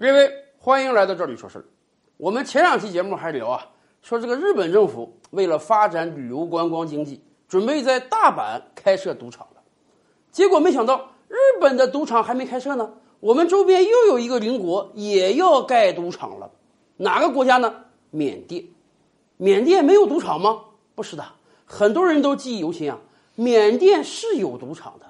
各位，欢迎来到这里说事儿。我们前两期节目还聊啊，说这个日本政府为了发展旅游观光经济，准备在大阪开设赌场了。结果没想到，日本的赌场还没开设呢，我们周边又有一个邻国也要盖赌场了。哪个国家呢？缅甸。缅甸没有赌场吗？不是的，很多人都记忆犹新啊。缅甸是有赌场的。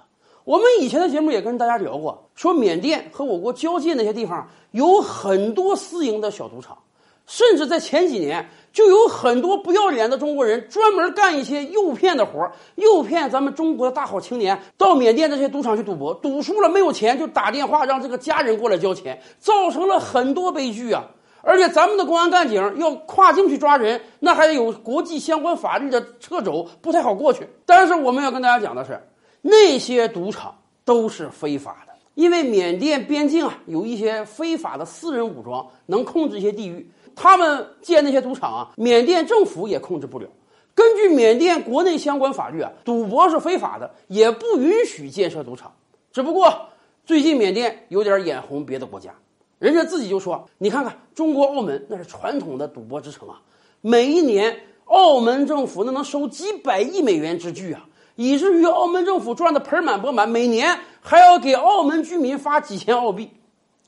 我们以前的节目也跟大家聊过，说缅甸和我国交界那些地方有很多私营的小赌场，甚至在前几年就有很多不要脸的中国人专门干一些诱骗的活儿，诱骗咱们中国的大好青年到缅甸这些赌场去赌博，赌输了没有钱就打电话让这个家人过来交钱，造成了很多悲剧啊！而且咱们的公安干警要跨境去抓人，那还得有国际相关法律的掣肘，不太好过去。但是我们要跟大家讲的是。那些赌场都是非法的，因为缅甸边境啊有一些非法的私人武装能控制一些地域，他们建那些赌场啊，缅甸政府也控制不了。根据缅甸国内相关法律啊，赌博是非法的，也不允许建设赌场。只不过最近缅甸有点眼红别的国家，人家自己就说：“你看看中国澳门那是传统的赌博之城啊，每一年澳门政府那能收几百亿美元之巨啊。”以至于澳门政府赚的盆满钵满，每年还要给澳门居民发几千澳币。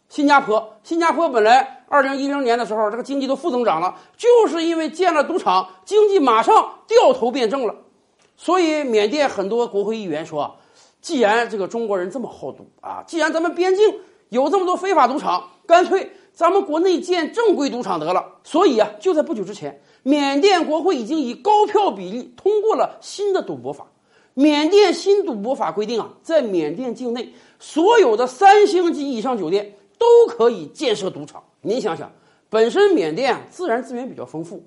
新加坡，新加坡本来二零一零年的时候，这个经济都负增长了，就是因为建了赌场，经济马上掉头变正了。所以缅甸很多国会议员说，既然这个中国人这么好赌啊，既然咱们边境有这么多非法赌场，干脆咱们国内建正规赌场得了。所以啊，就在不久之前，缅甸国会已经以高票比例通过了新的赌博法。缅甸新赌博法规定啊，在缅甸境内所有的三星级以上酒店都可以建设赌场。您想想，本身缅甸啊自然资源比较丰富，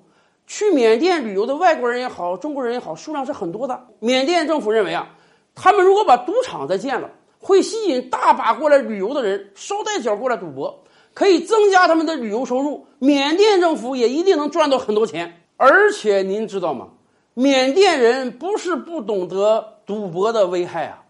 去缅甸旅游的外国人也好，中国人也好，数量是很多的。缅甸政府认为啊，他们如果把赌场再建了，会吸引大把过来旅游的人捎带脚过来赌博，可以增加他们的旅游收入，缅甸政府也一定能赚到很多钱。而且您知道吗？缅甸人不是不懂得赌博的危害啊，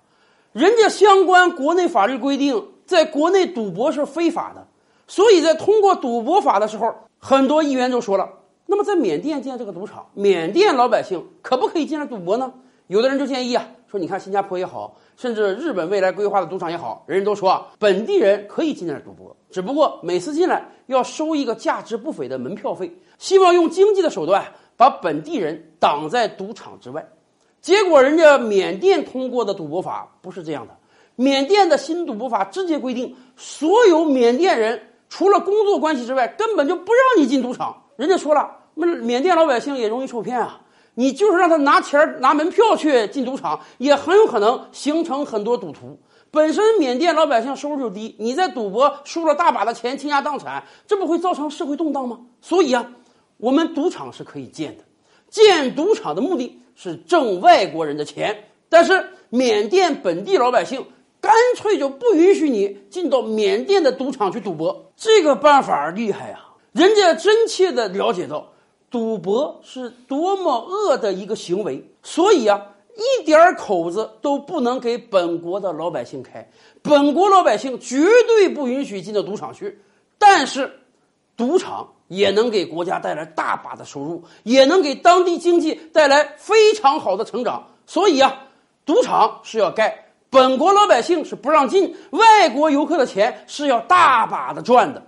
人家相关国内法律规定，在国内赌博是非法的，所以在通过赌博法的时候，很多议员就说了：那么在缅甸建这个赌场，缅甸老百姓可不可以进来赌博呢？有的人就建议啊，说你看新加坡也好，甚至日本未来规划的赌场也好，人人都说啊，本地人可以进来赌博，只不过每次进来要收一个价值不菲的门票费，希望用经济的手段。把本地人挡在赌场之外，结果人家缅甸通过的赌博法不是这样的。缅甸的新赌博法直接规定，所有缅甸人除了工作关系之外，根本就不让你进赌场。人家说了，那缅甸老百姓也容易受骗啊。你就是让他拿钱拿门票去进赌场，也很有可能形成很多赌徒。本身缅甸老百姓收入就低，你在赌博输了大把的钱，倾家荡产，这不会造成社会动荡吗？所以啊。我们赌场是可以建的，建赌场的目的是挣外国人的钱，但是缅甸本地老百姓干脆就不允许你进到缅甸的赌场去赌博。这个办法厉害啊！人家真切的了解到赌博是多么恶的一个行为，所以啊，一点口子都不能给本国的老百姓开，本国老百姓绝对不允许进到赌场去。但是，赌场。也能给国家带来大把的收入，也能给当地经济带来非常好的成长。所以啊，赌场是要盖，本国老百姓是不让进，外国游客的钱是要大把的赚的。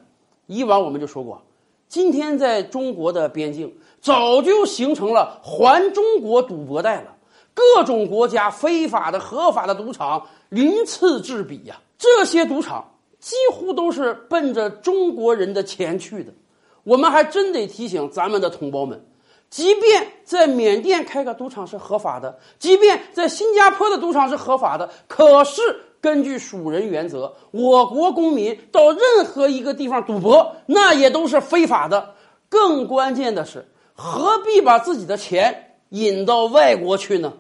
以往我们就说过，今天在中国的边境早就形成了环中国赌博带了，各种国家非法的、合法的赌场鳞次栉比呀。这些赌场几乎都是奔着中国人的钱去的。我们还真得提醒咱们的同胞们，即便在缅甸开个赌场是合法的，即便在新加坡的赌场是合法的，可是根据属人原则，我国公民到任何一个地方赌博，那也都是非法的。更关键的是，何必把自己的钱引到外国去呢？